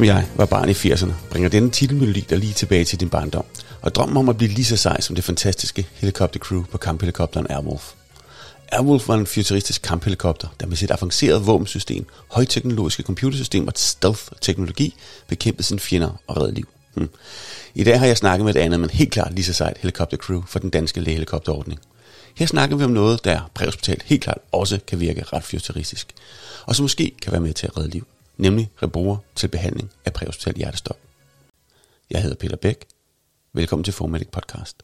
ligesom jeg var barn i 80'erne, bringer denne titelmelodi dig lige tilbage til din barndom, og drømmen om at blive lige så sej som det fantastiske helikoptercrew på kamphelikopteren Airwolf. Airwolf var en futuristisk kamphelikopter, der med sit avancerede våbensystem, højteknologiske computersystem og stealth-teknologi bekæmpede sine fjender og redde liv. Hmm. I dag har jeg snakket med et andet, men helt klart lige så sejt helikoptercrew for den danske lægehelikopterordning. Her snakker vi om noget, der præhospitalt helt klart også kan virke ret futuristisk, og som måske kan være med til at redde liv, nemlig Rebroer til behandling af præhospitalt hjertestop. Jeg hedder Peter Bæk. Velkommen til Formedic Podcast.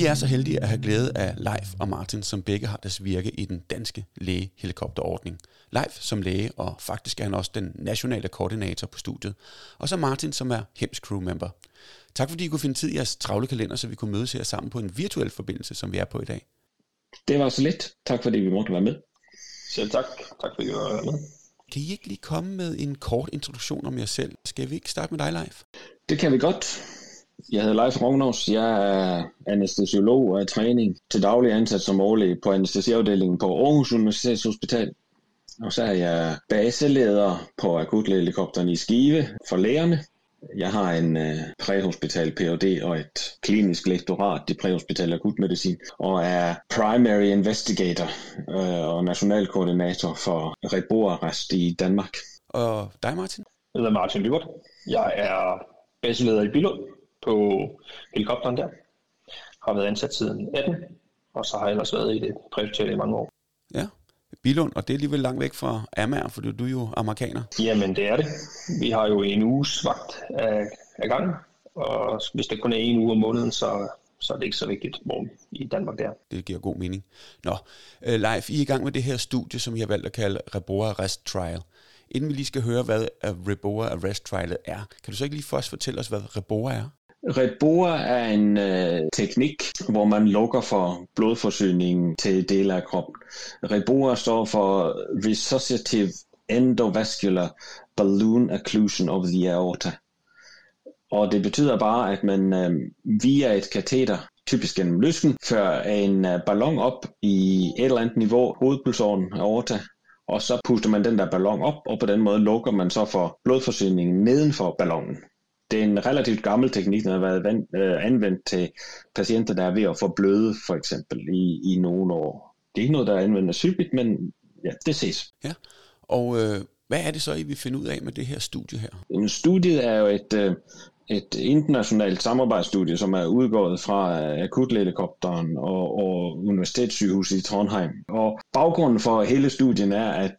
Vi er så heldige at have glæde af Leif og Martin, som begge har deres virke i den danske lægehelikopterordning. Leif som læge, og faktisk er han også den nationale koordinator på studiet. Og så Martin, som er HEMS crew member. Tak fordi I kunne finde tid i jeres travle kalender, så vi kunne mødes her sammen på en virtuel forbindelse, som vi er på i dag. Det var så lidt. Tak fordi vi måtte være med. Selv tak. Tak fordi vi var med. Kan I ikke lige komme med en kort introduktion om jer selv? Skal vi ikke starte med dig, Leif? Det kan vi godt. Jeg hedder Leif Rognås. Jeg er anestesiolog af træning til daglig ansat som overlæge på anestesiafdelingen på Aarhus Universitetshospital. Og så er jeg baseleder på akutlægehelikopteren i Skive for lægerne. Jeg har en uh, præhospital Ph.D. og et klinisk lektorat i præhospital akutmedicin, og er primary investigator uh, og nationalkoordinator for Reboarrest i Danmark. Og dig, Martin? Jeg hedder Martin Libert. Jeg er baseleder i Bilund på helikopteren der. Har været ansat siden 18, og så har jeg ellers været i det præhospitale i mange år. Ja, Bilund, og det er alligevel langt væk fra Amager, for du er jo amerikaner. Jamen, det er det. Vi har jo en uges vagt af, af gangen, og hvis det kun er en uge om måneden, så, så er det ikke så vigtigt, hvor i Danmark det er. Det giver god mening. Nå, uh, Leif, I er i gang med det her studie, som I har valgt at kalde Reboa Arrest Trial. Inden vi lige skal høre, hvad Reboa Arrest Trial er, kan du så ikke lige først fortælle os, hvad Reboa er? Reboa er en øh, teknik, hvor man lukker for blodforsyningen til dele af kroppen. Reboa står for Resuscitative Endovascular Balloon Occlusion of the Aorta. Og det betyder bare, at man øh, via et kateter, typisk gennem lysken, fører en øh, ballon op i et eller andet niveau, hovedpulsåren aorta, og så puster man den der ballon op, og på den måde lukker man så for blodforsyningen neden for ballonen det er en relativt gammel teknik, der har været øh, anvendt til patienter, der er ved at få bløde, for eksempel, i, i nogle år. Det er ikke noget, der er anvendt sygt, men ja, det ses. Ja, og øh, hvad er det så, I vil finde ud af med det her studie her? Studiet er jo et, øh, et internationalt samarbejdsstudie, som er udgået fra akutlægelikopteren og, og Universitetssygehuset i Trondheim. Og baggrunden for hele studien er, at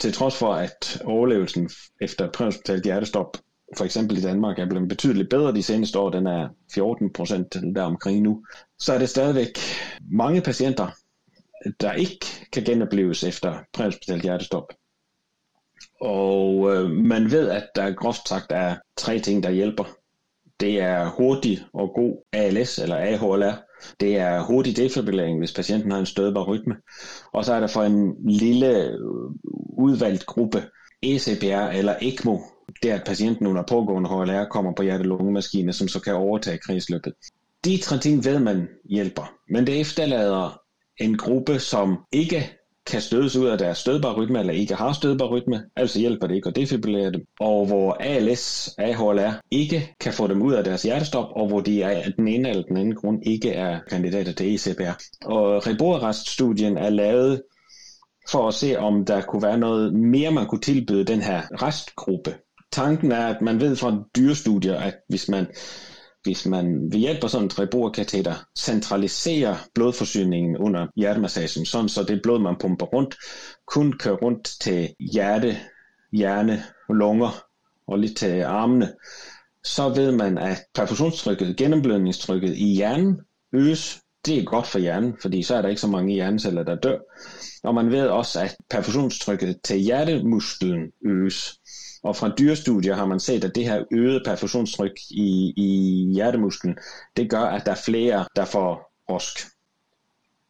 til trods for, at overlevelsen efter præhospitalt hjertestop for eksempel i Danmark er blevet betydeligt bedre de seneste år, den er 14 procent der omkring nu, så er det stadigvæk mange patienter, der ikke kan genopleves efter præhospitalt hjertestop. Og øh, man ved, at der groft sagt er tre ting, der hjælper. Det er hurtig og god ALS eller AHLR. Det er hurtig defibrillering, hvis patienten har en stødbar rytme. Og så er der for en lille øh, udvalgt gruppe ECPR eller ECMO, det er, at patienten under pågående HLR kommer på hjerte-lungemaskine, som så kan overtage kredsløbet. De tre ting ved man hjælper, men det efterlader en gruppe, som ikke kan stødes ud af deres stødbare rytme, eller ikke har stødbar rytme, altså hjælper det ikke at defibrillere dem, og hvor ALS, AHLR ikke kan få dem ud af deres hjertestop, og hvor de af den ene eller den anden grund ikke er kandidater til ECPR. Og Reboarrest-studien er lavet for at se, om der kunne være noget mere, man kunne tilbyde den her restgruppe tanken er, at man ved fra dyrestudier, at hvis man, hvis man ved hjælp af sådan en reborkateter centraliserer blodforsyningen under hjertemassagen, sådan så det blod, man pumper rundt, kun kører rundt til hjerte, hjerne, lunger og lidt til armene, så ved man, at perfusionstrykket, gennemblødningstrykket i hjernen øges. Det er godt for hjernen, fordi så er der ikke så mange hjerneceller, der dør. Og man ved også, at perfusionstrykket til hjertemusklen øges. Og fra dyrestudier har man set, at det her øgede perfusionstryk i, i hjertemusklen, det gør, at der er flere, der får rosk.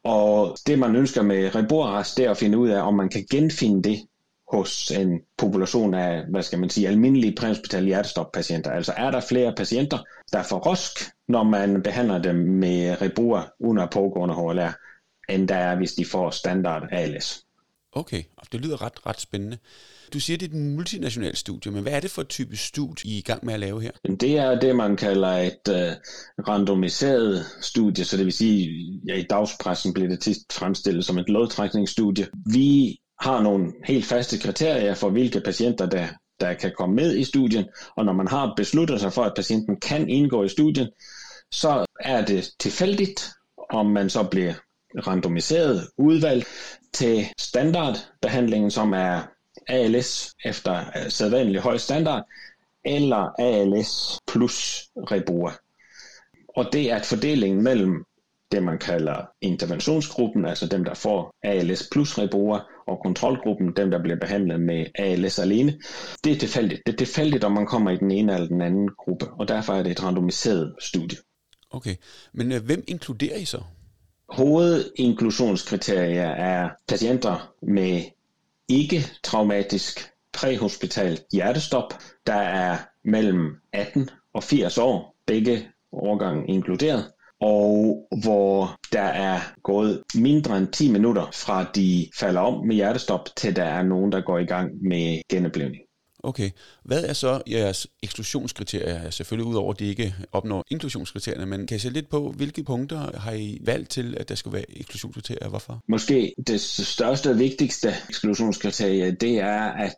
Og det man ønsker med reboras, det er at finde ud af, om man kan genfinde det hos en population af, hvad skal man sige, almindelige præhospitale hjertestoppatienter. Altså er der flere patienter, der får rosk, når man behandler dem med Rebua under pågående HLR, end der er, hvis de får standard ALS. Okay, det lyder ret, ret spændende. Du siger, det er et multinationalt studie, men hvad er det for et type studie, I er i gang med at lave her? Det er det, man kalder et uh, randomiseret studie, så det vil sige, ja, i dagspressen bliver det tit fremstillet som et lodtrækningsstudie. Vi har nogle helt faste kriterier for, hvilke patienter, der, der kan komme med i studien, og når man har besluttet sig for, at patienten kan indgå i studien, så er det tilfældigt, om man så bliver randomiseret udvalg til standardbehandlingen, som er ALS efter øh, sædvanlig høj standard, eller ALS plus Rebua. Og det er et fordelingen mellem det, man kalder interventionsgruppen, altså dem, der får ALS plus Rebua, og kontrolgruppen, dem, der bliver behandlet med ALS alene. Det er tilfældigt. Det er tilfældigt, om man kommer i den ene eller den anden gruppe, og derfor er det et randomiseret studie. Okay, men øh, hvem inkluderer I så? Hovedinklusionskriterier er patienter med ikke-traumatisk præhospital hjertestop, der er mellem 18 og 80 år, begge årgange inkluderet, og hvor der er gået mindre end 10 minutter fra de falder om med hjertestop, til der er nogen, der går i gang med genoplevning. Okay. Hvad er så jeres eksklusionskriterier? Selvfølgelig udover, at de ikke opnår inklusionskriterierne, men kan I se lidt på, hvilke punkter har I valgt til, at der skal være eksklusionskriterier? Hvorfor? Måske det største og vigtigste eksklusionskriterie, det er, at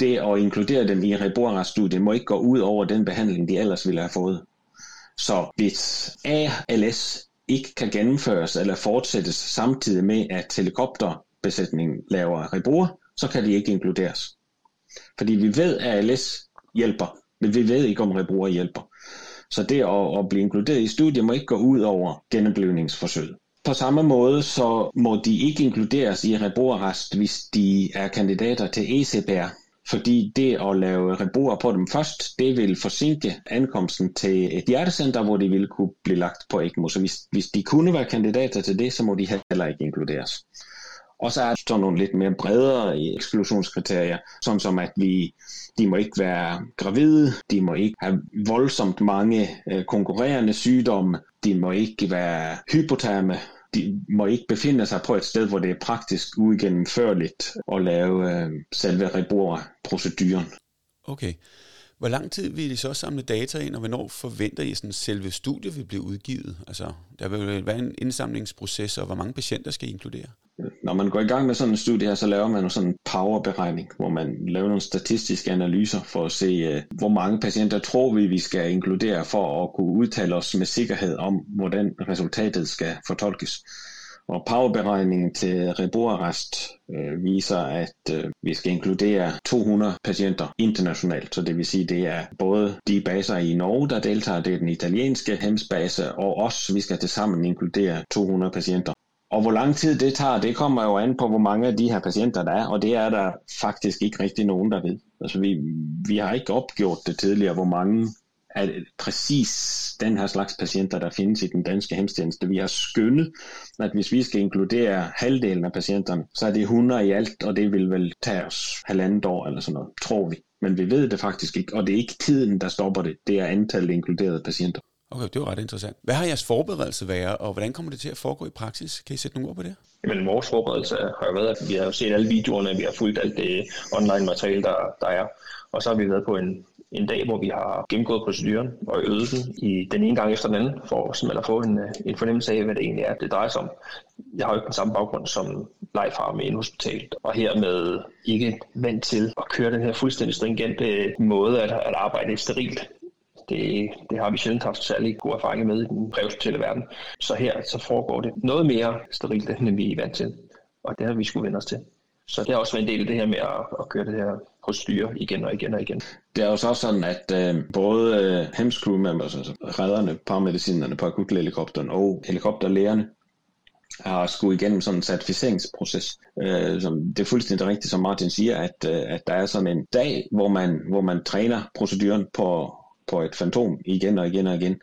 det at inkludere dem i reboerretsstudiet må ikke gå ud over den behandling, de ellers ville have fået. Så hvis ALS ikke kan gennemføres eller fortsættes samtidig med, at helikopterbesætningen laver reboer, så kan de ikke inkluderes. Fordi vi ved, at ALS hjælper, men vi ved ikke, om Rebruger hjælper. Så det at, at blive inkluderet i studiet må ikke gå ud over genoplevningsforsøget. På samme måde så må de ikke inkluderes i reborarrest, hvis de er kandidater til ECPR, fordi det at lave reboer på dem først, det vil forsinke ankomsten til et hjertecenter, hvor de ville kunne blive lagt på ECMO. Så hvis, hvis de kunne være kandidater til det, så må de heller ikke inkluderes. Og så er der sådan nogle lidt mere bredere øh, eksklusionskriterier, som som at vi, de må ikke være gravide, de må ikke have voldsomt mange øh, konkurrerende sygdomme, de må ikke være hypoterme, de må ikke befinde sig på et sted, hvor det er praktisk uigennemførligt at lave øh, selve Rebora-proceduren. Okay. Hvor lang tid vil I så samle data ind, og hvornår forventer I, at selve studiet vil blive udgivet? Altså, der vil være en indsamlingsproces, og hvor mange patienter skal I inkludere? Når man går i gang med sådan en studie her, så laver man sådan en powerberegning, hvor man laver nogle statistiske analyser for at se, øh, hvor mange patienter tror vi, vi skal inkludere for at kunne udtale os med sikkerhed om, hvordan resultatet skal fortolkes. Og powerberegningen til Reboarrest øh, viser, at øh, vi skal inkludere 200 patienter internationalt. Så det vil sige, det er både de baser i Norge, der deltager, det er den italienske hemsbase, og os, vi skal til sammen inkludere 200 patienter. Og hvor lang tid det tager, det kommer jo an på, hvor mange af de her patienter der er, og det er der faktisk ikke rigtig nogen, der ved. Altså vi, vi har ikke opgjort det tidligere, hvor mange af præcis den her slags patienter, der findes i den danske hemstjeneste. Vi har skyndet, at hvis vi skal inkludere halvdelen af patienterne, så er det 100 i alt, og det vil vel tage os halvandet år eller sådan noget, tror vi. Men vi ved det faktisk ikke, og det er ikke tiden, der stopper det, det er antallet inkluderede patienter. Okay, det var ret interessant. Hvad har jeres forberedelse været, og hvordan kommer det til at foregå i praksis? Kan I sætte nogle ord på det? Jamen, vores forberedelse har jo været, at vi har set alle videoerne, vi har fulgt alt det online materiale, der, der er. Og så har vi været på en, en dag, hvor vi har gennemgået proceduren og øvet den i den ene gang efter den anden, for at få en, øh, en fornemmelse af, hvad det egentlig er, det drejer sig om. Jeg har jo ikke den samme baggrund som Leif har med hospitalet, og hermed ikke vant til at køre den her fuldstændig stringente øh, måde at, at arbejde sterilt det, det har vi sjældent haft særlig god erfaring med i den præhospitale verden. Så her så foregår det noget mere sterilt, end vi er vant til. Og det har vi skulle vende os til. Så det har også været en del af det her med at, at køre det her styre igen og igen og igen. Det er jo så sådan, at øh, både øh, HEMS crew members, altså redderne, paramedicinerne på akuthelikopteren og helikopterlægerne, har skulle igennem sådan en certificeringsproces. Øh, som, det er fuldstændig rigtigt, som Martin siger, at, øh, at der er sådan en dag, hvor man, hvor man træner proceduren på på et fantom igen og igen og igen.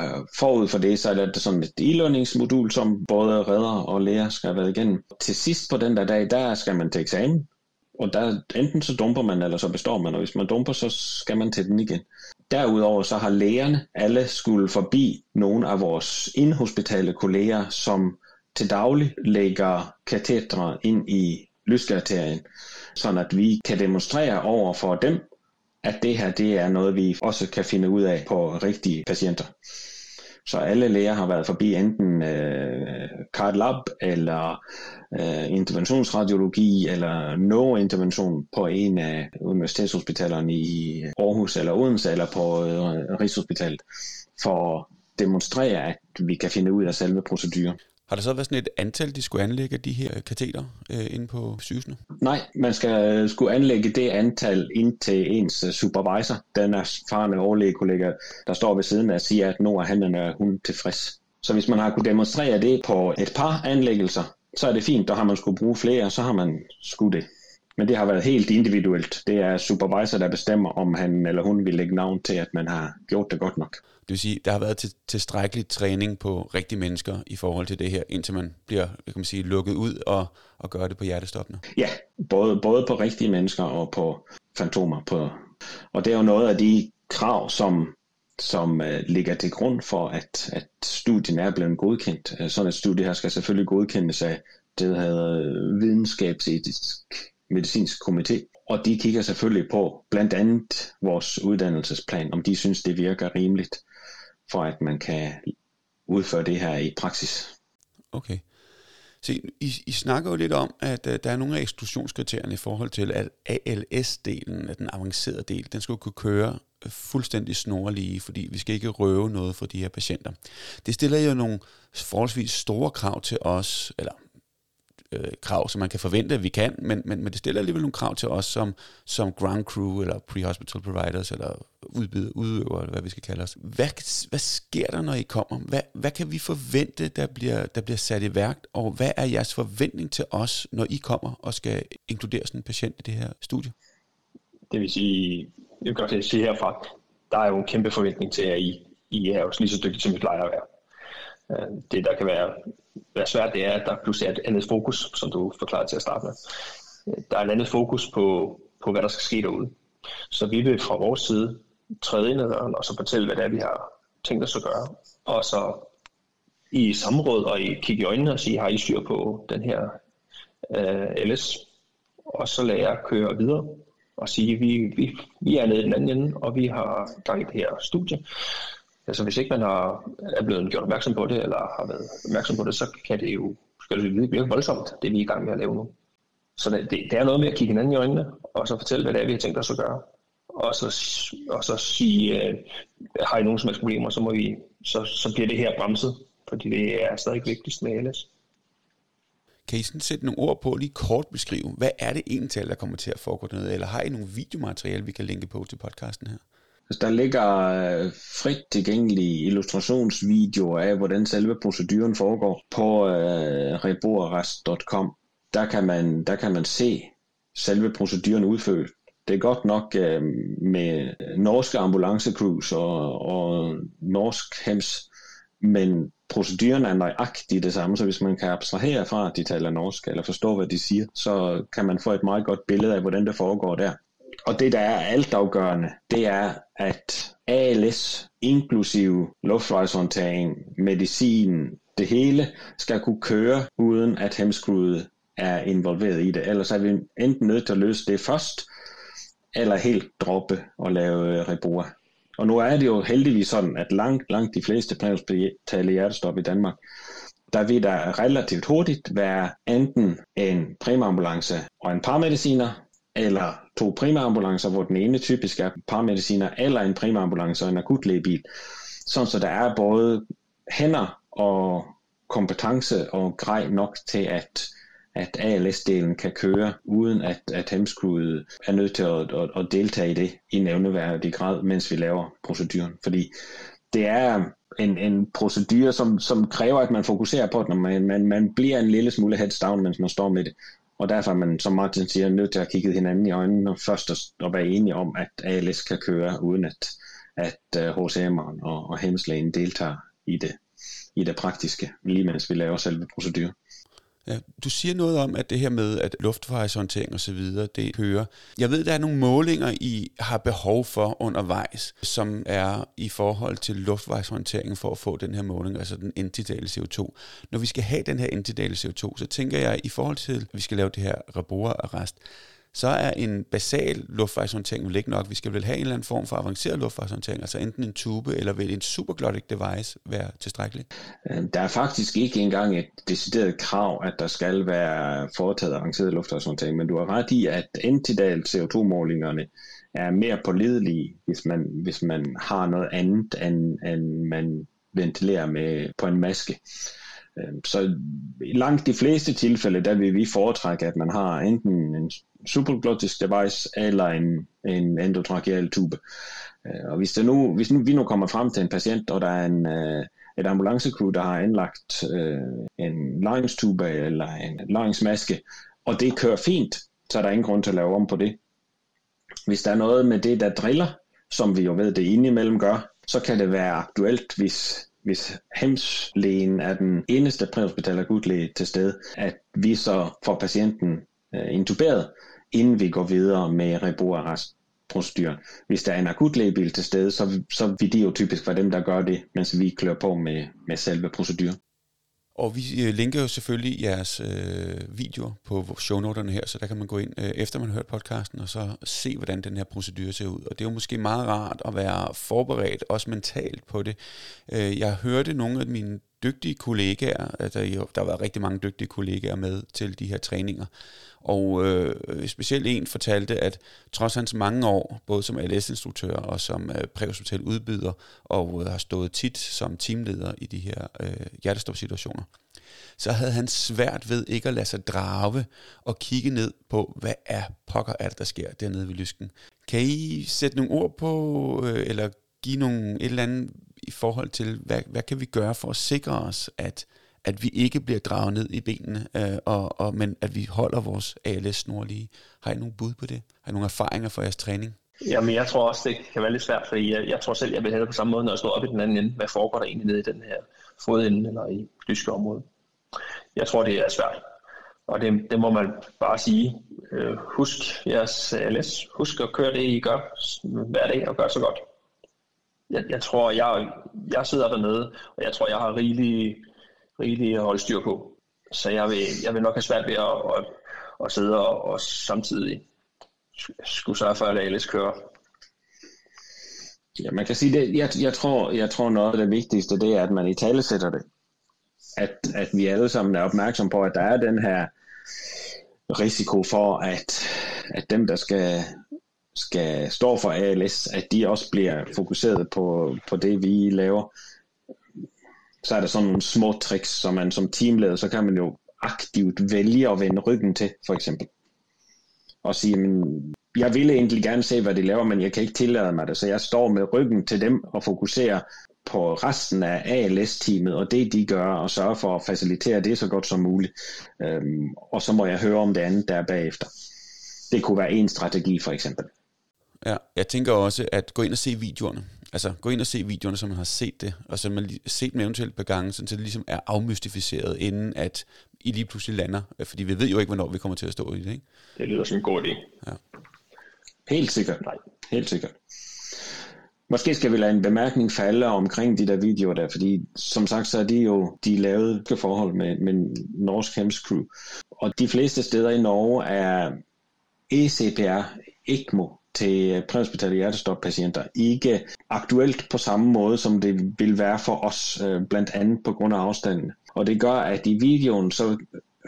Øh, forud for det, så er der sådan et e-learningsmodul, som både redder og læger skal have været igennem. Til sidst på den der dag, der skal man til eksamen, og der, enten så dumper man, eller så består man, og hvis man dumper, så skal man til den igen. Derudover så har lægerne alle skulle forbi nogle af vores inhospitale kolleger, som til daglig lægger katetre ind i lyskarterien, så at vi kan demonstrere over for dem, at det her det er noget, vi også kan finde ud af på rigtige patienter. Så alle læger har været forbi enten øh, Card Lab eller øh, interventionsradiologi eller neurointervention på en af universitetshospitalerne i Aarhus eller Odense eller på øh, Rigshospitalet for at demonstrere, at vi kan finde ud af selve proceduren. Har der så været sådan et antal, de skulle anlægge de her kateter øh, inde på sygehusene? Nej, man skal øh, skulle anlægge det antal ind til ens øh, supervisor, den erfarne overlægekollega, der står ved siden af og siger, at nu er han er hun tilfreds. Så hvis man har kunne demonstrere det på et par anlæggelser, så er det fint, der har man skulle bruge flere, så har man skulle det. Men det har været helt individuelt. Det er supervisor, der bestemmer, om han eller hun vil lægge navn til, at man har gjort det godt nok. Det vil sige, der har været til, tilstrækkelig træning på rigtige mennesker i forhold til det her, indtil man bliver kan man sige, lukket ud og, og gør det på hjertestoppene? Ja, både, både på rigtige mennesker og på fantomer. På, og det er jo noget af de krav, som, som øh, ligger til grund for, at, at studien er blevet godkendt. Øh, sådan et studie her skal selvfølgelig godkendes af det, der hedder videnskabsetisk medicinsk komité. Og de kigger selvfølgelig på blandt andet vores uddannelsesplan, om de synes, det virker rimeligt for at man kan udføre det her i praksis. Okay. Se, I, I snakker jo lidt om, at uh, der er nogle af eksklusionskriterierne i forhold til, at ALS-delen, den avancerede del, den skal kunne køre øh, fuldstændig snorlige, fordi vi skal ikke røve noget for de her patienter. Det stiller jo nogle forholdsvis store krav til os, eller øh, krav, som man kan forvente, at vi kan, men, men, men det stiller alligevel nogle krav til os som, som ground crew, eller pre-hospital providers, eller udbyder, udøver, eller hvad vi skal kalde os. Hvad, hvad sker der, når I kommer? Hvad, hvad kan vi forvente, der bliver, der bliver sat i værk, og hvad er jeres forventning til os, når I kommer og skal inkludere sådan en patient i det her studie? Det vil sige, jeg kan godt sige herfra, der er jo en kæmpe forventning til, at I, I er jo lige så dygtige, som I plejer at være. Øh, det, der kan være, være svært, det er, at der pludselig er et andet fokus, som du forklarede til at starte med. Øh, der er et andet fokus på, på hvad der skal ske derude. Så vi vil fra vores side træde ind ad døren, og så fortælle, hvad det er, vi har tænkt os at gøre. Og så i samråd og i kigge i øjnene og sige, har I styr på den her øh, LS? Og så lader jeg køre videre og sige, vi, vi, vi er nede i den anden ende, og vi har gang i det her studie. Altså hvis ikke man har, er blevet gjort opmærksom på det, eller har været opmærksom på det, så kan det jo skal det virke voldsomt, det vi er i gang med at lave nu. Så det, det, er noget med at kigge hinanden i øjnene, og så fortælle, hvad det er, vi har tænkt os at gøre. Og så, og så sige, øh, har I nogen som helst problemer, så, må vi, så, så bliver det her bremset, fordi det er stadig vigtigst med LS. Kan I sådan sætte nogle ord på, lige kort beskrive, hvad er det egentlig, der kommer til at foregå dernede, eller har I nogle videomateriale, vi kan linke på til podcasten her? Altså, der ligger øh, frit tilgængelige illustrationsvideoer af, hvordan selve proceduren foregår på øh, reboarrest.com. Der kan, man, der kan man se selve proceduren udført. Det er godt nok øh, med norske ambulancecrews og, og norsk hems, men proceduren er nøjagtigt det samme, så hvis man kan abstrahere fra, at de taler norsk, eller forstå, hvad de siger, så kan man få et meget godt billede af, hvordan det foregår der. Og det, der er altafgørende, det er, at ALS, inklusive luftvejshåndtering, medicin, det hele, skal kunne køre, uden at hemskruet er involveret i det. Ellers er vi enten nødt til at løse det først, eller helt droppe og lave øh, reboer. reboa. Og nu er det jo heldigvis sådan, at langt, langt de fleste præhospitale hjertestop i Danmark, der vil der relativt hurtigt være enten en primærambulance og en paramediciner, eller to primærambulancer, hvor den ene typisk er paramediciner, eller en primærambulance og en akutlægebil. Sådan så der er både hænder og kompetence og grej nok til, at, at ALS-delen kan køre, uden at, at hemskuddet er nødt til at, at, at deltage i det i nævneværdig grad, mens vi laver proceduren. Fordi det er en, en procedure, som, som kræver, at man fokuserer på det, når man, man, man bliver en lille smule heads down, mens man står med det. Og derfor er man, som Martin siger, nødt til at kigge hinanden i øjnene og først at være enige om, at ALS kan køre, uden at, at øh, HCM'eren og, og hemslægen deltager i det, i det praktiske, lige mens vi laver selve proceduren. Ja, du siger noget om, at det her med, at luftvejshåndtering og så videre, det kører. Jeg ved, der er nogle målinger, I har behov for undervejs, som er i forhold til luftvejshåndtering for at få den her måling, altså den intidale CO2. Når vi skal have den her intidale CO2, så tænker jeg, i forhold til, at vi skal lave det her reborarrest, så er en basal luftvejshåndtering vel ikke nok. Vi skal vel have en eller anden form for avanceret luftvejshåndtering, altså enten en tube eller vil en superglottic device være tilstrækkeligt? Øh, der er faktisk ikke engang et decideret krav, at der skal være foretaget avanceret luftvejshåndtering, men du har ret i, at entidal CO2-målingerne er mere pålidelige, hvis man, hvis man har noget andet, end, end man ventilerer med på en maske. Øh, så i langt de fleste tilfælde, der vil vi foretrække, at man har enten en supraglottisk device eller en, en endotracheal tube. Øh, og hvis, det nu, hvis nu, vi nu kommer frem til en patient, og der er en, øh, et ambulancecrew, der har indlagt øh, en larynxtube eller en larynxmaske, og det kører fint, så er der ingen grund til at lave om på det. Hvis der er noget med det, der driller, som vi jo ved, det indimellem gør, så kan det være aktuelt, hvis hvis hemslægen er den eneste præhospital akutlæge til stede, at vi så får patienten øh, intuberet, inden vi går videre med reboarrest Procedure. Hvis der er en akutlægebil til stede, så, så vil de jo typisk være dem, der gør det, mens vi klør på med, med selve proceduren. Og vi øh, linker jo selvfølgelig jeres øh, videoer på shownoterne her, så der kan man gå ind, øh, efter man har hørt podcasten, og så se, hvordan den her procedure ser ud. Og det er jo måske meget rart at være forberedt, også mentalt på det. Øh, jeg hørte nogle af mine dygtige kollegaer, altså der har været rigtig mange dygtige kollegaer med til de her træninger, og øh, specielt en fortalte, at trods hans mange år, både som ALS-instruktør og som øh, præhospital udbyder, og øh, har stået tit som teamleder i de her øh, hjertestopsituationer, så havde han svært ved ikke at lade sig drage og kigge ned på, hvad er pokker er det, der sker dernede ved lysken. Kan I sætte nogle ord på, øh, eller give nogle et eller andet i forhold til, hvad, hvad kan vi gøre for at sikre os, at at vi ikke bliver draget ned i benene, øh, og, og, men at vi holder vores ALS-snor lige. Har I nogle bud på det? Har I nogle erfaringer for jeres træning? Jamen, jeg tror også, det kan være lidt svært, fordi jeg, jeg tror selv, jeg vil have det på samme måde, når jeg står op i den anden ende. Hvad foregår der egentlig nede i den her fodende eller i lyske område? Jeg tror, det er svært. Og det, det må man bare sige. Øh, husk jeres ALS. Husk at køre det, I gør hver dag, og gør så godt. Jeg, jeg tror, jeg, jeg sidder dernede, og jeg tror, jeg har rigelig rigelig at holde styr på. Så jeg vil, jeg vil nok have svært ved at, at, at sidde og, og samtidig skulle sørge for, at ALS kører. Ja, man kan sige, det, jeg, jeg, tror, jeg tror noget af det vigtigste, det er, at man i tale sætter det. At, at vi alle sammen er opmærksom på, at der er den her risiko for, at, at dem, der skal, skal stå for ALS, at de også bliver fokuseret på, på det, vi laver så er der sådan nogle små tricks, som man som teamleder, så kan man jo aktivt vælge at vende ryggen til, for eksempel. Og sige, men jeg ville egentlig gerne se, hvad de laver, men jeg kan ikke tillade mig det, så jeg står med ryggen til dem og fokuserer på resten af ALS-teamet og det, de gør, og sørge for at facilitere det så godt som muligt. Øhm, og så må jeg høre om det andet der bagefter. Det kunne være en strategi, for eksempel. Ja, jeg tænker også at gå ind og se videoerne. Altså gå ind og se videoerne, så man har set det, og så man har set dem eventuelt på gange, så det ligesom er afmystificeret, inden at I lige pludselig lander. Fordi vi ved jo ikke, hvornår vi kommer til at stå i det, ikke? Det lyder som en god idé. Ja. Helt sikkert. Nej, helt sikkert. Måske skal vi lade en bemærkning falde omkring de der videoer der, fordi som sagt, så er de jo de lavede forhold med, med Norsk Hems Crew. Og de fleste steder i Norge er ECPR, ECMO, til præhospitale hjertestoppatienter ikke aktuelt på samme måde, som det vil være for os, øh, blandt andet på grund af afstanden. Og det gør, at i videoen så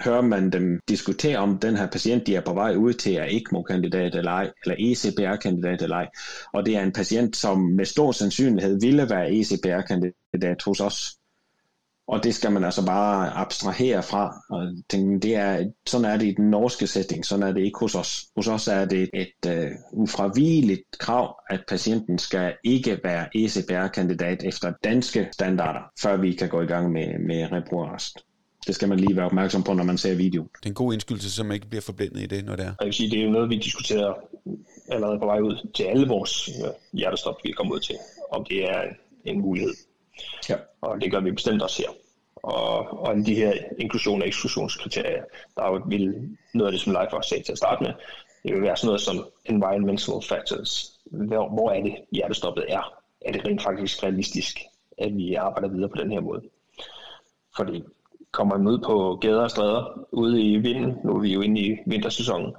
hører man dem diskutere om den her patient, de er på vej ud til, er ECMO-kandidat eller ej, eller ECPR-kandidat eller ej. Og det er en patient, som med stor sandsynlighed ville være ECPR-kandidat hos os. Og det skal man altså bare abstrahere fra og tænke, det er, sådan er det i den norske setting, sådan er det ikke hos os. Hos os er det et uh, ufravigeligt krav, at patienten skal ikke være ECPR-kandidat efter danske standarder, før vi kan gå i gang med, med reproarrest. Det skal man lige være opmærksom på, når man ser video. Det er en god indskyldelse, så man ikke bliver forblændet i det, når det er. Jeg vil sige, det er jo noget, vi diskuterer allerede på vej ud til alle vores øh, hjertestop, vi kommer ud til, om det er en mulighed. Ja. Og det gør vi bestemt også her og, og de her inklusion- og eksklusionskriterier, der er jo vil, noget af det, som Leif også sagde til at starte med, det vil være sådan noget som environmental factors. Hvor, hvor er det, hjertestoppet er? Er det rent faktisk realistisk, at vi arbejder videre på den her måde? Fordi kommer man ud på gader og stræder ude i vinden, nu er vi jo inde i vintersæsonen,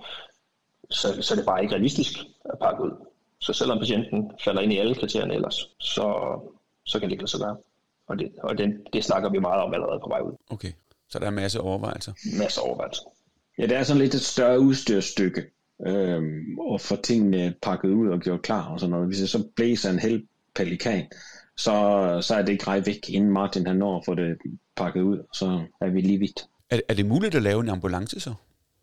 så, så er det bare ikke realistisk at pakke ud. Så selvom patienten falder ind i alle kriterierne ellers, så, så kan det ikke lade sig gøre. Og, det, og det, det snakker vi meget om allerede på vej ud. Okay, så der er en masse overvejelser. Masser af overvejelser. Ja, det er sådan lidt et større udstyrstykke øhm, og få tingene pakket ud og gjort klar og sådan noget. Hvis jeg så blæser en hel pelikan, så, så er det grej væk, inden Martin han når at få det pakket ud, så er vi lige vidt. Er, er det muligt at lave en ambulance så,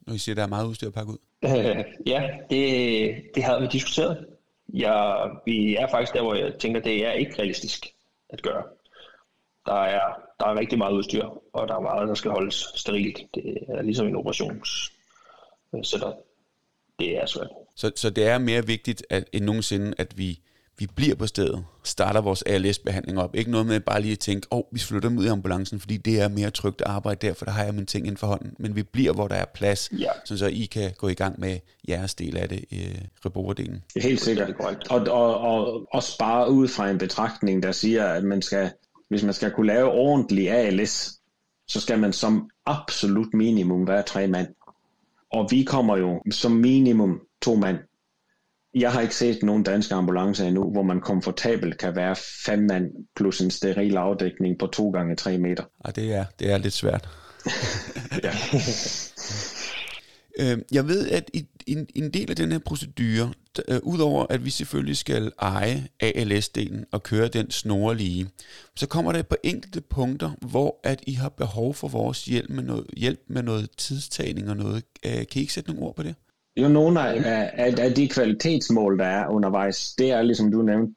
når I siger, at der er meget udstyr at pakke ud? Øh, ja, det, det har vi diskuteret. Ja, vi er faktisk der, hvor jeg tænker, det er ikke realistisk at gøre. Der er, der er rigtig meget udstyr, og der er meget, der skal holdes sterilt. Det er ligesom en operations så det er svært. Så, så det er mere vigtigt at, end nogensinde, at vi, vi bliver på stedet, starter vores ALS-behandling op. Ikke noget med bare lige at tænke, åh, oh, vi flytter dem ud i ambulancen, fordi det er mere trygt at arbejde der, for der har jeg mine ting inden for hånden. Men vi bliver, hvor der er plads, ja. så I kan gå i gang med jeres del af det, øh, rebordelen. Helt sikkert. Og, og, og også bare ud fra en betragtning, der siger, at man skal, hvis man skal kunne lave ordentlig ALS, så skal man som absolut minimum være tre mand. Og vi kommer jo som minimum to mand. Jeg har ikke set nogen danske ambulancer endnu, hvor man komfortabelt kan være fem mand plus en steril afdækning på to gange tre meter. Og det er, det er lidt svært. ja. Øh, jeg ved, at i en, en del af den her procedure, øh, udover at vi selvfølgelig skal eje ALS-delen og køre den snorlige, så kommer der på enkelte punkter, hvor at I har behov for vores hjælp med noget, hjælp med noget tidstagning og noget. Øh, kan I ikke sætte nogle ord på det? Jo, nogle af, af, af de kvalitetsmål, der er undervejs, det er ligesom du nævnte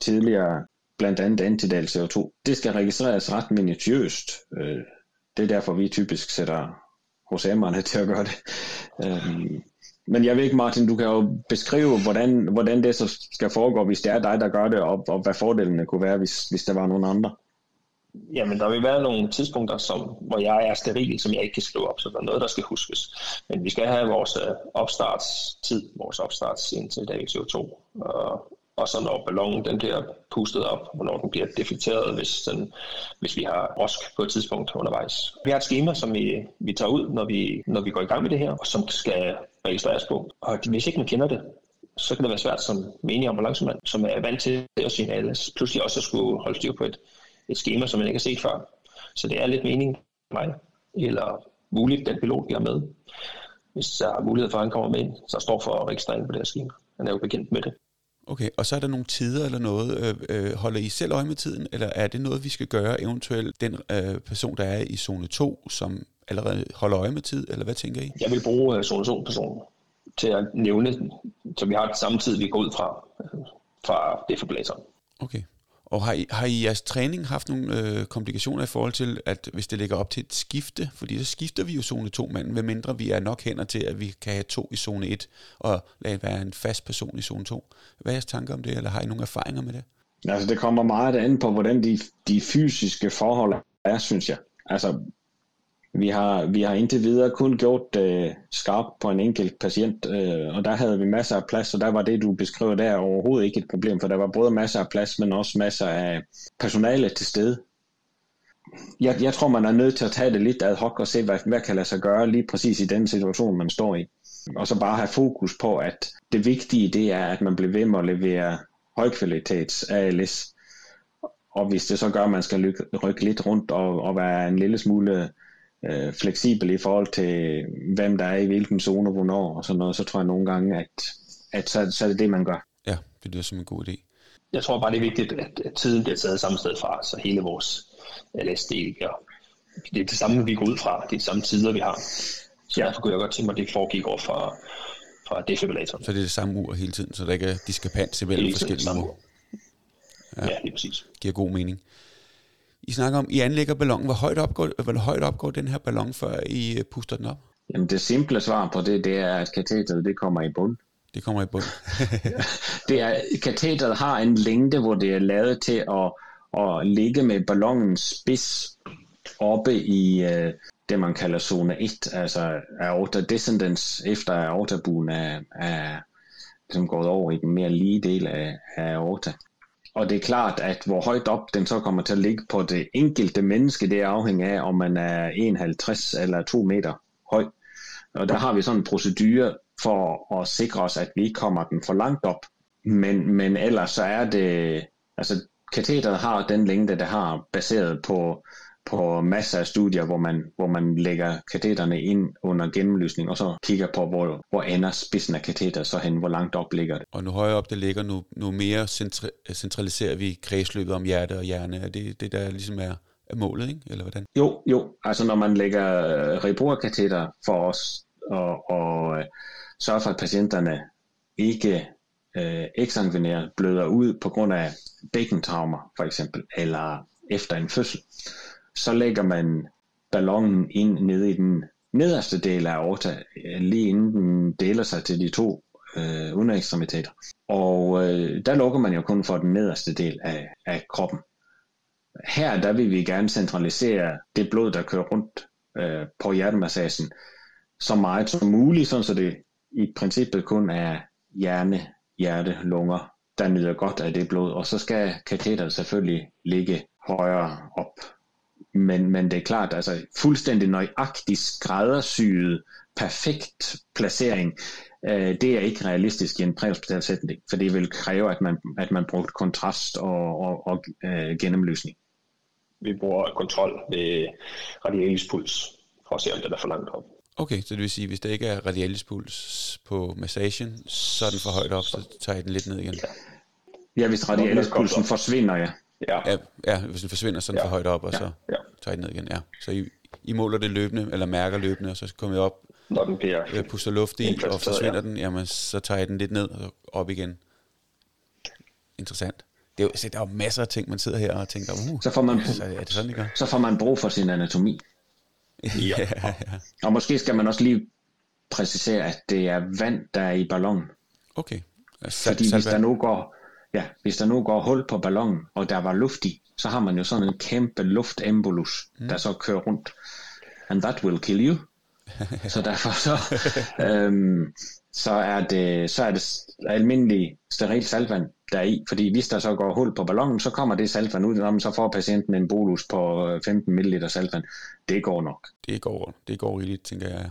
tidligere, blandt andet antidal CO2. Det skal registreres ret minutiøst. Øh, det er derfor, vi typisk sætter HCM'erne til at gøre det. Øhm, men jeg ved ikke, Martin, du kan jo beskrive, hvordan, hvordan det så skal foregå, hvis det er dig, der gør det, og, og hvad fordelene kunne være, hvis, hvis der var nogen andre. Jamen, der vil være nogle tidspunkter, som, hvor jeg er steril, som jeg ikke kan skrive op, så der er noget, der skal huskes. Men vi skal have vores øh, opstartstid, vores opstarts dag CO2, og og så når ballonen den bliver pustet op, hvornår den bliver deflekteret, hvis, den, hvis vi har rosk på et tidspunkt undervejs. Vi har et schema, som vi, vi tager ud, når vi, når vi går i gang med det her, og som skal registreres på. Og hvis ikke man kender det, så kan det være svært som menig ambulancemand, som er vant til at signale, pludselig også at skulle holde styr på et, et schema, som man ikke har set før. Så det er lidt mening for mig, eller muligt den pilot, vi har med. Hvis der er mulighed for, at han kommer med ind, så står for registrering på det her schema. Han er jo bekendt med det. Okay, og så er der nogle tider eller noget. Øh, øh, holder I selv øje med tiden, eller er det noget, vi skal gøre eventuelt den øh, person, der er i zone 2, som allerede holder øje med tid, eller hvad tænker I? Jeg vil bruge uh, zone 2-personen til at nævne, så vi har det samme tid, vi går ud fra, fra defibrillatoren. Okay. Og har I, har I jeres træning haft nogle øh, komplikationer i forhold til, at hvis det ligger op til et skifte, fordi så skifter vi jo zone 2 manden, hvad mindre vi er nok hænder til, at vi kan have to i zone 1, og lade være en fast person i zone 2. Hvad er jeres tanker om det, eller har I nogle erfaringer med det? Altså det kommer meget an på, hvordan de, de fysiske forhold er, synes jeg. Altså vi har, vi har indtil videre kun gjort øh, skarpt på en enkelt patient, øh, og der havde vi masser af plads, og der var det, du beskriver der, overhovedet ikke et problem, for der var både masser af plads, men også masser af personale til stede. Jeg, jeg tror, man er nødt til at tage det lidt ad hoc og se, hvad, hvad kan lade sig gøre lige præcis i den situation, man står i. Og så bare have fokus på, at det vigtige, det er, at man bliver ved med at levere højkvalitets ALS. Og hvis det så gør, at man skal rykke lidt rundt og, og være en lille smule øh, fleksibel i forhold til, hvem der er i hvilken zone, hvornår og sådan noget, så tror jeg nogle gange, at, at så, så er det det, man gør. Ja, det lyder som en god idé. Jeg tror bare, det er vigtigt, at tiden bliver taget samme sted fra, så hele vores LS-del ja. Det er det samme, vi går ud fra. Det er de samme tider, vi har. Så ja. derfor kunne jeg godt tænke mig, at det foregik over fra, fra defibrillatoren. Så det er det samme ur hele tiden, så der ikke er diskrepans imellem forskellige ure? Ja, ja, det er præcis. Giver god mening. I snakker om, I anlægger ballonen. Hvor højt opgår, hvor højt opgår den her ballon, før I øh, puster den op? Jamen det simple svar på det, det er, at kateteret det kommer i bund. Det kommer i bund. det er, kateteret har en længde, hvor det er lavet til at, at ligge med ballonens spids oppe i øh, det, man kalder zone 1, altså aorta descendens, efter aortabuen er, er ligesom gået over i den mere lige del af, af aorta. Og det er klart, at hvor højt op den så kommer til at ligge på det enkelte menneske, det afhænger af, om man er 1,50 eller 2 meter høj. Og der har vi sådan en procedure for at sikre os, at vi ikke kommer den for langt op. Men, men ellers så er det, altså kateteret har den længde, det har, baseret på, på masser af studier, hvor man, hvor man lægger kateterne ind under gennemlysning, og så kigger på, hvor, hvor ender spidsen af kateteret så hen, hvor langt op ligger det. Og nu højere op det ligger, nu, nu mere centri- centraliserer vi kredsløbet om hjerte og hjerne. Er det det, der ligesom er, er målet, ikke? eller hvordan? Jo, jo. Altså når man lægger øh, reborkateter for os, og, og øh, sørger for, at patienterne ikke øh, eksanguinære bløder ud på grund af bækkentraumer for eksempel, eller efter en fødsel, så lægger man ballonen ind nede i den nederste del af aorta, øh, lige inden den deler sig til de to øh, underekstremiteter. Og øh, der lukker man jo kun for den nederste del af, af kroppen. Her der vil vi gerne centralisere det blod, der kører rundt øh, på hjertemassagen, så meget som muligt, sådan så det i princippet kun er hjerne, hjerte, lunger, der nyder godt af det blod, og så skal katheteret selvfølgelig ligge højere op. Men, men det er klart, altså fuldstændig nøjagtig skræddersyet, perfekt placering, øh, det er ikke realistisk i en præhospital sætning, for det vil kræve, at man, at man bruger kontrast og, og, og øh, gennemlysning. Vi bruger kontrol ved radialis puls, for at se, om det er for langt op. Okay, så det vil sige, hvis der ikke er radialis puls på massagen, så er den for højt op, så tager jeg den lidt ned igen. Ja, ja hvis radialis pulsen forsvinder, ja. Ja. ja. Ja, hvis den forsvinder, så er den ja. for højt op, og ja. så ja. tager jeg den ned igen. Ja. Så I, I måler det løbende, eller mærker løbende, og så kommer jeg op, når den bliver jeg puster luft i, og forsvinder ja. den, jamen så tager jeg den lidt ned og op igen. Interessant. Det er jo, så der er jo masser af ting, man sidder her og tænker, uh, så får man, så er det sådan, det gør? Så får man brug for sin anatomi. ja, ja. Og måske skal man også lige præcisere, at det er vand, der er i ballonen. Okay. Sal- Fordi hvis der, nu går, ja, hvis der nu går hul på ballonen, og der var luft i, så har man jo sådan en kæmpe luftembolus, mm. der så kører rundt. And that will kill you. så derfor så, øhm, så er det, så er det almindelig steril saltvand, der er i. Fordi hvis der så går hul på ballonen, så kommer det saltvand ud, og så får patienten en bolus på 15 ml saltvand. Det går nok. Det går, det går rigeligt, tænker jeg.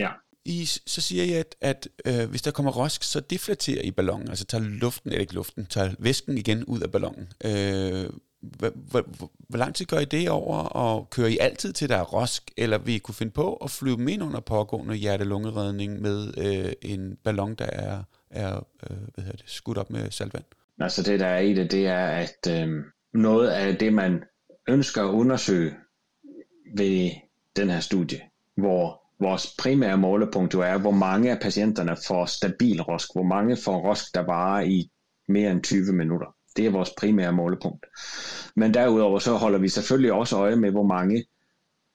Ja. I, så siger jeg, at, at øh, hvis der kommer rosk, så deflaterer I ballonen, altså tager luften, eller ikke luften, tager væsken igen ud af ballonen. Øh, hvor, hvor, hvor lang tid gør I det over, og kører I altid til der er rosk, eller vi kunne finde på at flyve dem ind under pågående hjerte-lungeredning med øh, en ballon, der er, er øh, hvad hedder det, skudt op med saltvand? Altså det, der er i det, det er, at øh, noget af det, man ønsker at undersøge ved den her studie, hvor vores primære målepunkt jo er, hvor mange af patienterne får stabil rosk, hvor mange får rosk, der varer i mere end 20 minutter. Det er vores primære målepunkt. Men derudover så holder vi selvfølgelig også øje med, hvor mange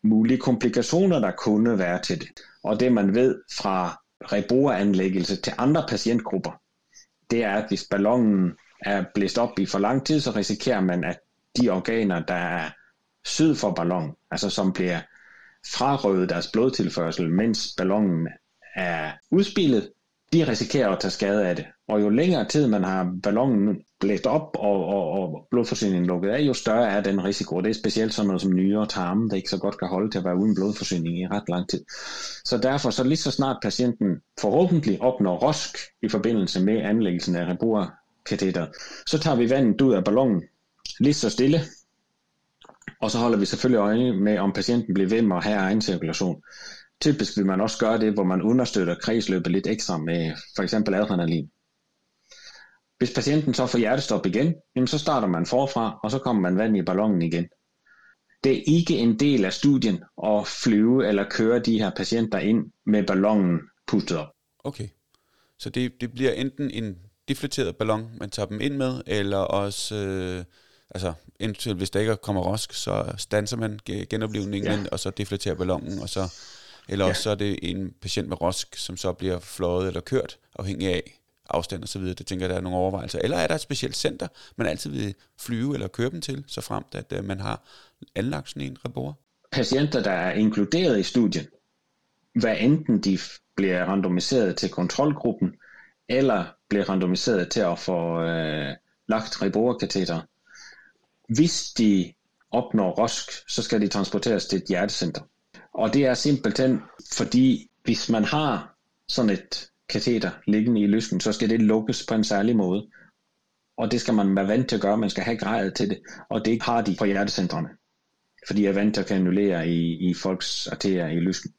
mulige komplikationer, der kunne være til det. Og det man ved fra reboanlæggelse til andre patientgrupper, det er, at hvis ballonen er blæst op i for lang tid, så risikerer man, at de organer, der er syd for ballonen, altså som bliver frarøvet deres blodtilførsel, mens ballonen er udspillet, de risikerer at tage skade af det. Og jo længere tid man har ballonen blæst op og, og, og blodforsyningen lukket af, jo større er den risiko. Det er specielt sådan noget som nyere og tarme, der ikke så godt kan holde til at være uden blodforsyning i ret lang tid. Så derfor, så lige så snart patienten forhåbentlig opnår rosk i forbindelse med anlæggelsen af reborkateter, så tager vi vandet ud af ballonen lige så stille, og så holder vi selvfølgelig øje med, om patienten bliver ved med at have egen cirkulation. Typisk vil man også gøre det, hvor man understøtter kredsløbet lidt ekstra med for eksempel adrenalin. Hvis patienten så får hjertestop igen, jamen så starter man forfra, og så kommer man vand i ballonen igen. Det er ikke en del af studien at flyve eller køre de her patienter ind med ballonen pustet op. Okay, så det, det bliver enten en deflateret ballon, man tager dem ind med, eller også, øh, altså eventuelt hvis der ikke kommer rosk, så stanser man genoplevningen, ja. og så deflaterer ballonen, og så, eller ja. også så er det en patient med rosk, som så bliver fløjet eller kørt, afhængig af, afstand og så videre. Det tænker jeg, der er nogle overvejelser. Eller er der et specielt center, man altid vil flyve eller køre dem til, så fremt at uh, man har anlagt sådan en rebor? patienter, der er inkluderet i studien, hvad enten de bliver randomiseret til kontrolgruppen, eller bliver randomiseret til at få øh, lagt riborekateter, hvis de opnår ROSK, så skal de transporteres til et hjertecenter. Og det er simpelthen, fordi hvis man har sådan et kateter liggende i lysken, så skal det lukkes på en særlig måde. Og det skal man være vant til at gøre, man skal have grejet til det, og det har de på hjertecentrene. Fordi er vant til at kanulere i, i folks arterier i lysken.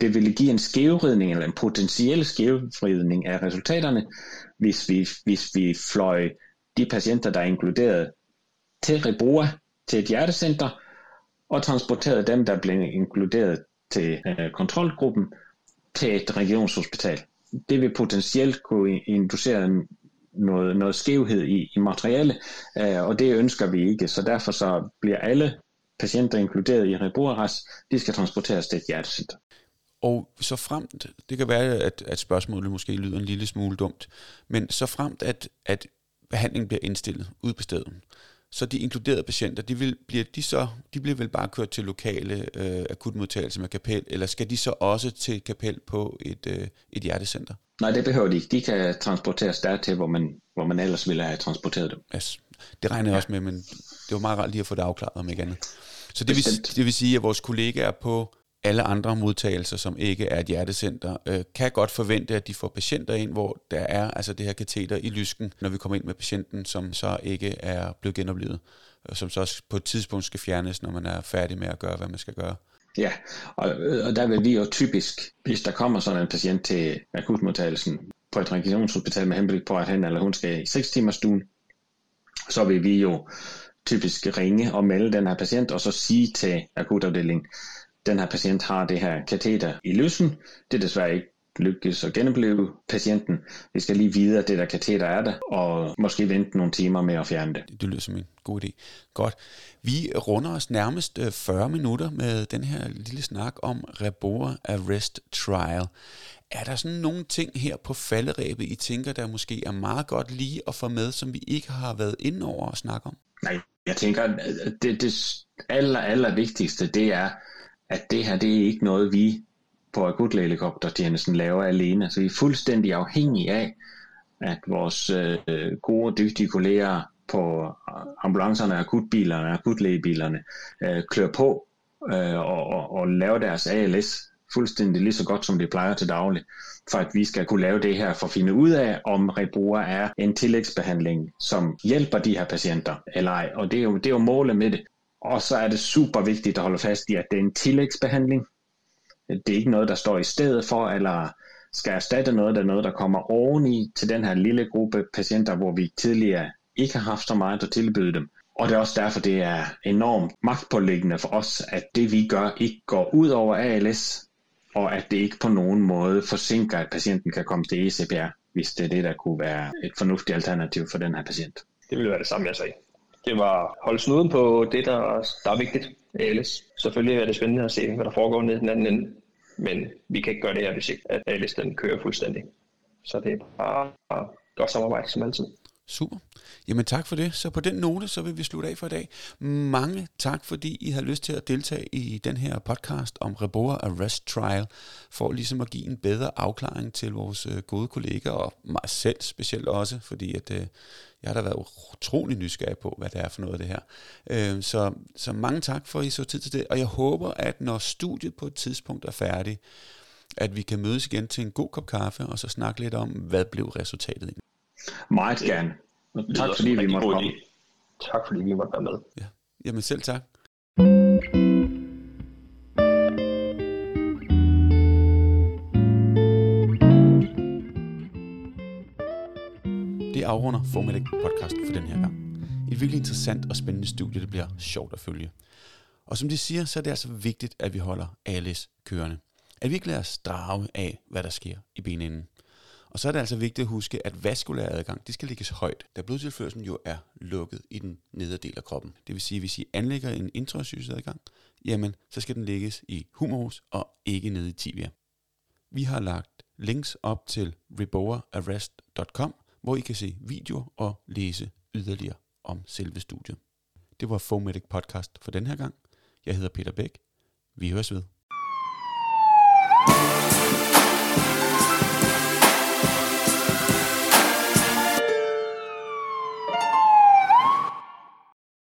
Det ville give en skævridning, eller en potentiel skævridning af resultaterne, hvis vi, hvis vi fløj de patienter, der er inkluderet til Reboa, til et hjertecenter, og transporterede dem, der blev inkluderet til øh, kontrolgruppen, til et regionshospital. Det vil potentielt kunne inducere noget, noget skævhed i, i materiale, øh, og det ønsker vi ikke, så derfor så bliver alle patienter inkluderet i Reboaras, de skal transporteres til et hjertecenter. Og så fremt, det kan være, at, at spørgsmålet måske lyder en lille smule dumt, men så fremt, at, at behandlingen bliver indstillet ud på stedet, så de inkluderede patienter, de, vil, bliver, de, så, de bliver vel bare kørt til lokale øh, akutmodtagelse med kapel, eller skal de så også til kapel på et, øh, et hjertecenter? Nej, det behøver de ikke. De kan transporteres dertil, hvor man, hvor man ellers ville have transporteret dem. Yes. Det regner jeg også med, men det var meget rart lige at få det afklaret, om ikke andet. Så det vil, det vil sige, at vores kollegaer på alle andre modtagelser, som ikke er et hjertecenter, øh, kan godt forvente, at de får patienter ind, hvor der er altså det her kateter i lysken, når vi kommer ind med patienten, som så ikke er blevet genoplevet, og som så også på et tidspunkt skal fjernes, når man er færdig med at gøre, hvad man skal gøre. Ja, og, og der vil vi jo typisk, hvis der kommer sådan en patient til akutmodtagelsen på et regionshospital med henblik på, at han eller hun skal i 6 timers stuen, så vil vi jo typisk ringe og melde den her patient, og så sige til akutafdelingen, den her patient har det her kateter i løsen. Det er desværre ikke lykkes at genopleve patienten. Vi skal lige vide, at det der kateter er der, og måske vente nogle timer med at fjerne det. Det lyder som en god idé. Godt. Vi runder os nærmest 40 øh, minutter med den her lille snak om Reboa Arrest Trial. Er der sådan nogle ting her på falderæbet, I tænker, der måske er meget godt lige at få med, som vi ikke har været inde over at snakke om? Nej, jeg tænker, at det, det aller, aller vigtigste, det er, at det her, det er ikke noget, vi på akutlægehelikoptertjenesten laver alene. Så vi er fuldstændig afhængige af, at vores øh, gode, dygtige kolleger på øh, ambulancerne, akutbilerne, akutlægebilerne øh, klør på øh, og, og, og laver deres ALS fuldstændig lige så godt, som de plejer til daglig, for at vi skal kunne lave det her for at finde ud af, om Rebroa er en tillægsbehandling, som hjælper de her patienter eller ej. Og det er jo, det er jo målet med det. Og så er det super vigtigt at holde fast i, at det er en tillægsbehandling. Det er ikke noget, der står i stedet for, eller skal erstatte noget, der er noget, der kommer oveni til den her lille gruppe patienter, hvor vi tidligere ikke har haft så meget at tilbyde dem. Og det er også derfor, det er enormt magtpålæggende for os, at det vi gør ikke går ud over ALS, og at det ikke på nogen måde forsinker, at patienten kan komme til ECPR, hvis det er det, der kunne være et fornuftigt alternativ for den her patient. Det ville være det samme, jeg sagde. Det var holde snuden på det, der, der er vigtigt. ALS. Selvfølgelig er det spændende at se, hvad der foregår nede i den anden ende, men vi kan ikke gøre det her, hvis ikke at Alice den kører fuldstændig. Så det er bare godt samarbejde som altid. Super. Jamen tak for det. Så på den note, så vil vi slutte af for i dag. Mange tak, fordi I har lyst til at deltage i den her podcast om Reboa Arrest Trial, for ligesom at give en bedre afklaring til vores øh, gode kolleger, og mig selv specielt også, fordi at, øh, jeg har da været utrolig nysgerrig på, hvad det er for noget af det her. Øh, så, så mange tak for, at I så tid til det, og jeg håber, at når studiet på et tidspunkt er færdigt, at vi kan mødes igen til en god kop kaffe, og så snakke lidt om, hvad blev resultatet. Meget gerne tak fordi vi måtte komme. Tak fordi vi måtte være med. Ja. Jamen selv tak. Det afrunder Formiddag podcast for den her gang. Et virkelig interessant og spændende studie, det bliver sjovt at følge. Og som de siger, så er det altså vigtigt, at vi holder ALS kørende. At vi ikke lader os drage af, hvad der sker i benenden. Og så er det altså vigtigt at huske, at vaskulær adgang, det skal ligges højt, da blodtilførselen jo er lukket i den nederdel af kroppen. Det vil sige, at hvis I anlægger en intrasygesadgang, adgang, jamen så skal den ligges i humerus og ikke nede i tibia. Vi har lagt links op til reboaarrest.com, hvor I kan se video og læse yderligere om selve studiet. Det var Fomedic Podcast for den her gang. Jeg hedder Peter Bæk. Vi høres ved.